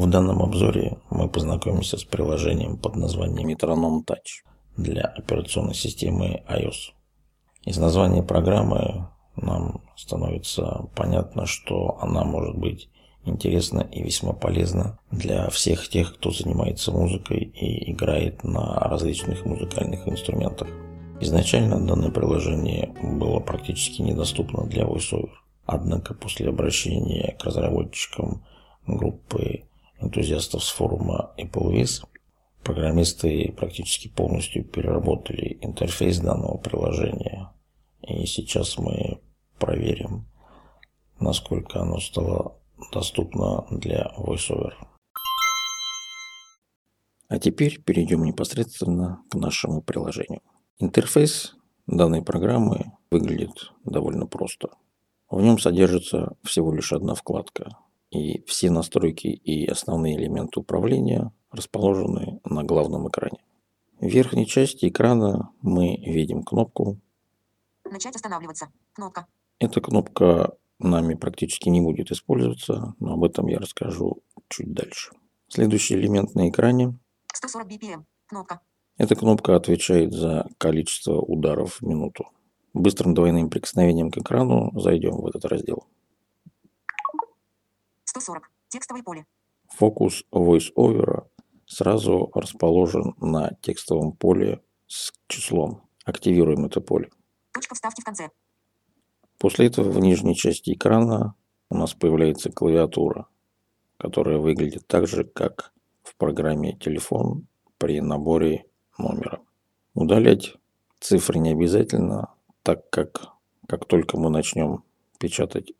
В данном обзоре мы познакомимся с приложением под названием Metronome Touch для операционной системы iOS. Из названия программы нам становится понятно, что она может быть интересна и весьма полезна для всех тех, кто занимается музыкой и играет на различных музыкальных инструментах. Изначально данное приложение было практически недоступно для VoiceOver. Однако после обращения к разработчикам группы энтузиастов с форума AppleVis, программисты практически полностью переработали интерфейс данного приложения. И сейчас мы проверим, насколько оно стало доступно для VoiceOver. А теперь перейдем непосредственно к нашему приложению. Интерфейс данной программы выглядит довольно просто. В нем содержится всего лишь одна вкладка и все настройки и основные элементы управления расположены на главном экране. В верхней части экрана мы видим кнопку Начать останавливаться. Кнопка. Эта кнопка нами практически не будет использоваться, но об этом я расскажу чуть дальше. Следующий элемент на экране 140 BPM. Кнопка. Эта кнопка отвечает за количество ударов в минуту. Быстрым двойным прикосновением к экрану зайдем в этот раздел. 140. Текстовое поле. Фокус VoiceOver сразу расположен на текстовом поле с числом. Активируем это поле. Точка вставки в конце. После этого в нижней части экрана у нас появляется клавиатура, которая выглядит так же, как в программе телефон при наборе номера. Удалять цифры не обязательно, так как как только мы начнем печатать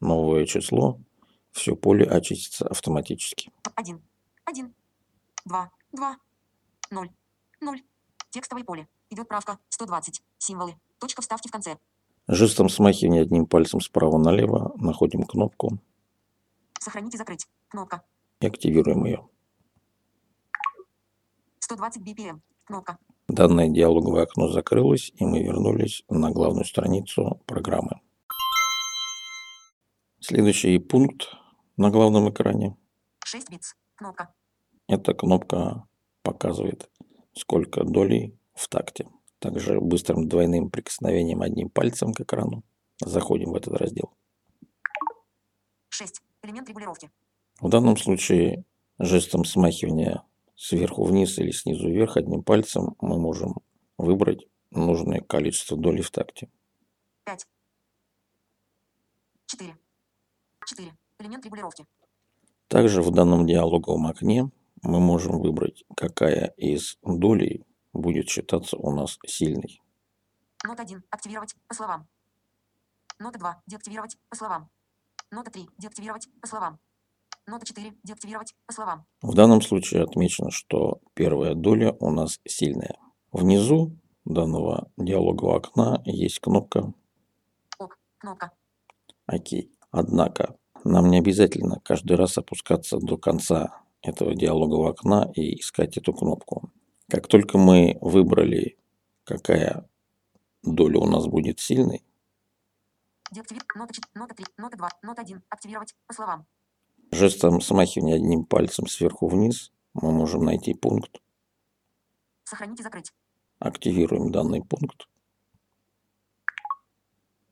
новое число, все поле очистится автоматически. 1. 1. 2. 2. 0. 0. Текстовое поле. Идет правка. 120. Символы. Точка вставки в конце. Жестом смахивания одним пальцем справа налево находим кнопку Сохранить и закрыть. Кнопка. и активируем ее. 120 BPM. Кнопка. Данное диалоговое окно закрылось, и мы вернулись на главную страницу программы. Следующий пункт на главном экране 6 битс. Кнопка. Эта кнопка показывает, сколько долей в такте. Также быстрым двойным прикосновением одним пальцем к экрану заходим в этот раздел. 6. Элемент регулировки. В данном случае жестом смахивания сверху вниз или снизу вверх одним пальцем мы можем выбрать нужное количество долей в такте. 5. 4. 4. Элемент регулировки. Также в данном диалоговом окне мы можем выбрать, какая из долей будет считаться у нас сильной. Нота 1. Активировать по словам. Нота 2. Деактивировать по словам. Нота 3. Деактивировать по словам. Нота 4. Деактивировать по словам. В данном случае отмечено, что первая доля у нас сильная. Внизу данного диалогового окна есть кнопка Ок. Кнопка. ОК. Однако нам не обязательно каждый раз опускаться до конца этого диалогового окна и искать эту кнопку. Как только мы выбрали, какая доля у нас будет сильной, Деактивировать. Нота 4. Нота 3. Нота 2. Нота 1. Активировать по словам. жестом смахивания одним пальцем сверху вниз мы можем найти пункт, Сохранить и закрыть. активируем данный пункт,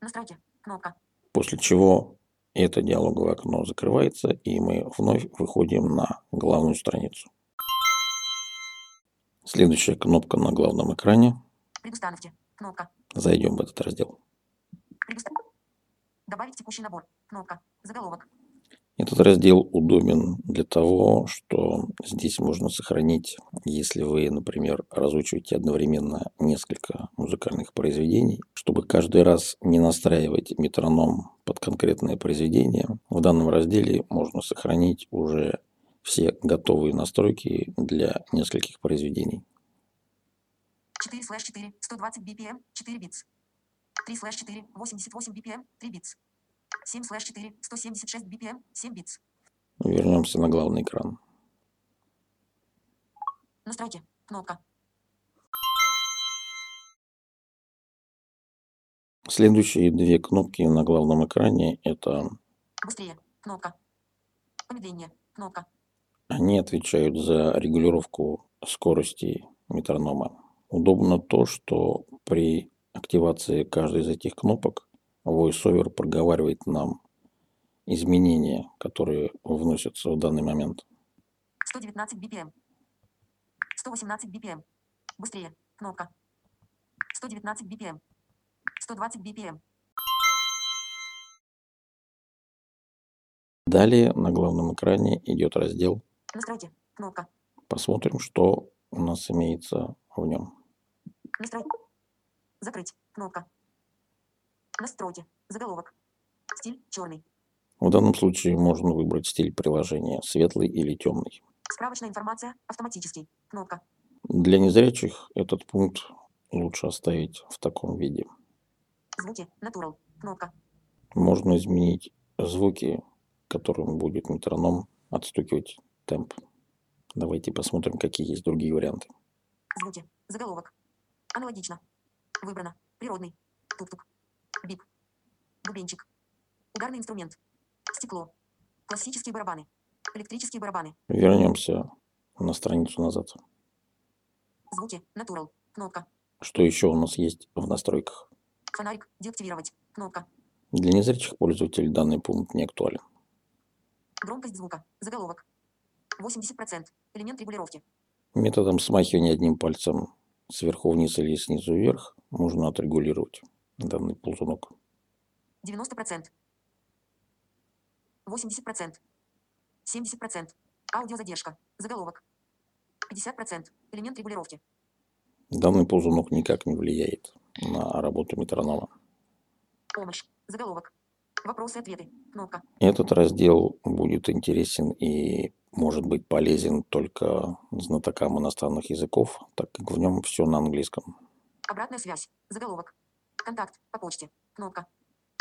Настройки. Кнопка. после чего это диалоговое окно закрывается и мы вновь выходим на главную страницу. Следующая кнопка на главном экране. Предустановки. Кнопка. Зайдем в этот раздел. Предустав... Добавить текущий набор. Кнопка. Заголовок. Этот раздел удобен для того, что здесь можно сохранить, если вы, например, разучиваете одновременно несколько музыкальных произведений, чтобы каждый раз не настраивать метроном под конкретное произведение, в данном разделе можно сохранить уже все готовые настройки для нескольких произведений. 4 слэш 4. 120 BPM. 4 beats. 3 слэш 4. 88 BPM. 3 beats. 7 слэш 4. 176 BPM. 7 beats. Вернемся на главный экран. Настройки. Кнопка. Следующие две кнопки на главном экране – это Быстрее. Кнопка. Помедленнее. Кнопка. Они отвечают за регулировку скорости метронома. Удобно то, что при активации каждой из этих кнопок VoiceOver проговаривает нам изменения, которые вносятся в данный момент. 119 BPM. 118 BPM. Быстрее. Кнопка. 119 BPM. 120 BPM. Далее на главном экране идет раздел Настройки. Кнопка. Посмотрим, что у нас имеется в нем. Настройки. Закрыть. Кнопка. Настройки. Заголовок. Стиль черный. В данном случае можно выбрать стиль приложения светлый или темный. Справочная информация. Автоматический. Кнопка. Для незрячих этот пункт лучше оставить в таком виде. Звуки. Natural. Кнопка. Можно изменить звуки, которым будет метроном отстукивать темп. Давайте посмотрим, какие есть другие варианты. Звуки. Заголовок. Аналогично. Выбрано. Природный. Тук-тук. Бип. Бубенчик. Ударный инструмент. Стекло. Классические барабаны. Электрические барабаны. Вернемся на страницу назад. Звуки. Natural. Кнопка. Что еще у нас есть в настройках? Фонарик. Деактивировать. Кнопка. Для незрячих пользователей данный пункт не актуален. Громкость звука. Заголовок. 80%. Элемент регулировки. Методом смахивания одним пальцем сверху вниз или снизу вверх можно отрегулировать данный ползунок. 90%. 80%. 70%. Аудиозадержка. Заголовок. 50%. Элемент регулировки. Данный ползунок никак не влияет на работу метронома. Помощь. Заголовок. Вопросы ответы. Кнопка. Этот раздел будет интересен и может быть полезен только знатокам иностранных языков, так как в нем все на английском. Обратная связь. Заголовок. Контакт. По почте. Кнопка.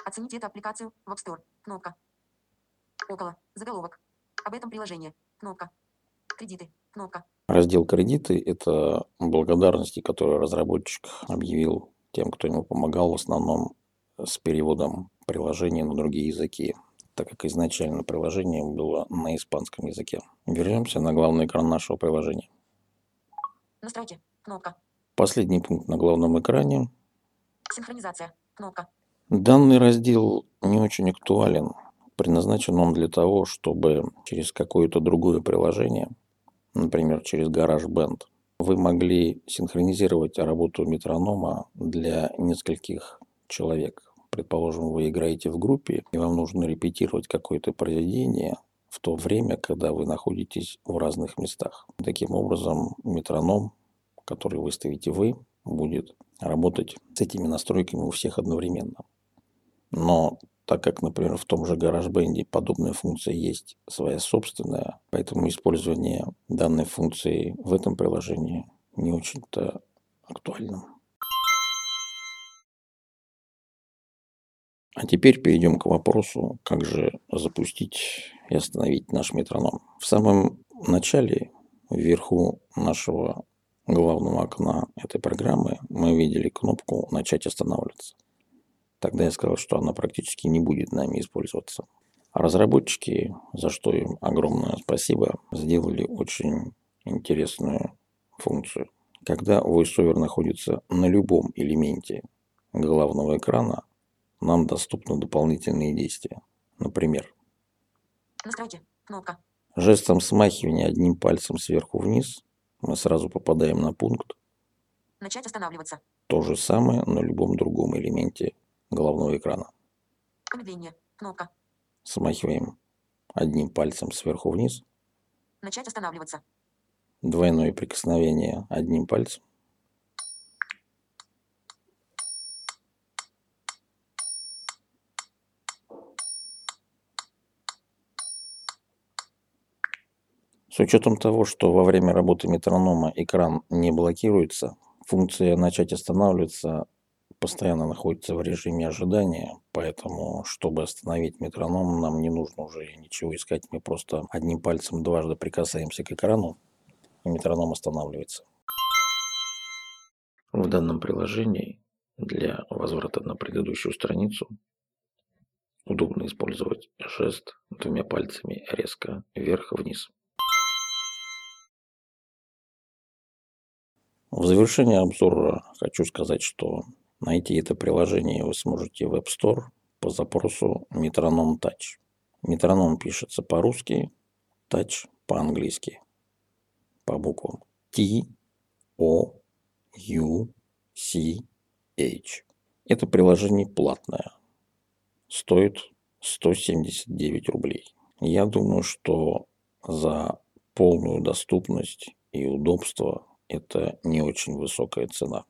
Оцените эту аппликацию в App Store. Кнопка. Около. Заголовок. Об этом приложении. Кнопка. Кредиты. Кнопка. Раздел «Кредиты» – это благодарности, которые разработчик объявил тем, кто ему помогал, в основном с переводом приложения на другие языки, так как изначально приложение было на испанском языке. Вернемся на главный экран нашего приложения. Настройки. Кнопка. Последний пункт на главном экране. Синхронизация. Кнопка. Данный раздел не очень актуален. Предназначен он для того, чтобы через какое-то другое приложение, например, через GarageBand, вы могли синхронизировать работу метронома для нескольких человек. Предположим, вы играете в группе, и вам нужно репетировать какое-то произведение в то время, когда вы находитесь в разных местах. Таким образом, метроном, который выставите вы, будет работать с этими настройками у всех одновременно. Но так как, например, в том же GarageBand подобная функция есть своя собственная, поэтому использование данной функции в этом приложении не очень-то актуально. А теперь перейдем к вопросу, как же запустить и остановить наш метроном. В самом начале, вверху нашего главного окна этой программы, мы видели кнопку «Начать останавливаться». Тогда я сказал, что она практически не будет нами использоваться. А разработчики, за что им огромное спасибо, сделали очень интересную функцию. Когда VoiceOver находится на любом элементе главного экрана, нам доступны дополнительные действия. Например, Настройки. Кнопка. жестом смахивания одним пальцем сверху вниз мы сразу попадаем на пункт. Начать останавливаться. То же самое на любом другом элементе главного экрана. Промедление. Кнопка. Смахиваем одним пальцем сверху вниз. Начать останавливаться. Двойное прикосновение одним пальцем. С учетом того, что во время работы метронома экран не блокируется, функция «начать останавливаться» постоянно находится в режиме ожидания, поэтому, чтобы остановить метроном, нам не нужно уже ничего искать, мы просто одним пальцем дважды прикасаемся к экрану, и метроном останавливается. В данном приложении для возврата на предыдущую страницу удобно использовать жест двумя пальцами резко вверх-вниз. В завершение обзора хочу сказать, что найти это приложение вы сможете в App Store по запросу Метроном Touch. Метроном пишется по-русски, Touch по-английски, по буквам T, O, U, C, H. Это приложение платное, стоит 179 рублей. Я думаю, что за полную доступность и удобство это не очень высокая цена.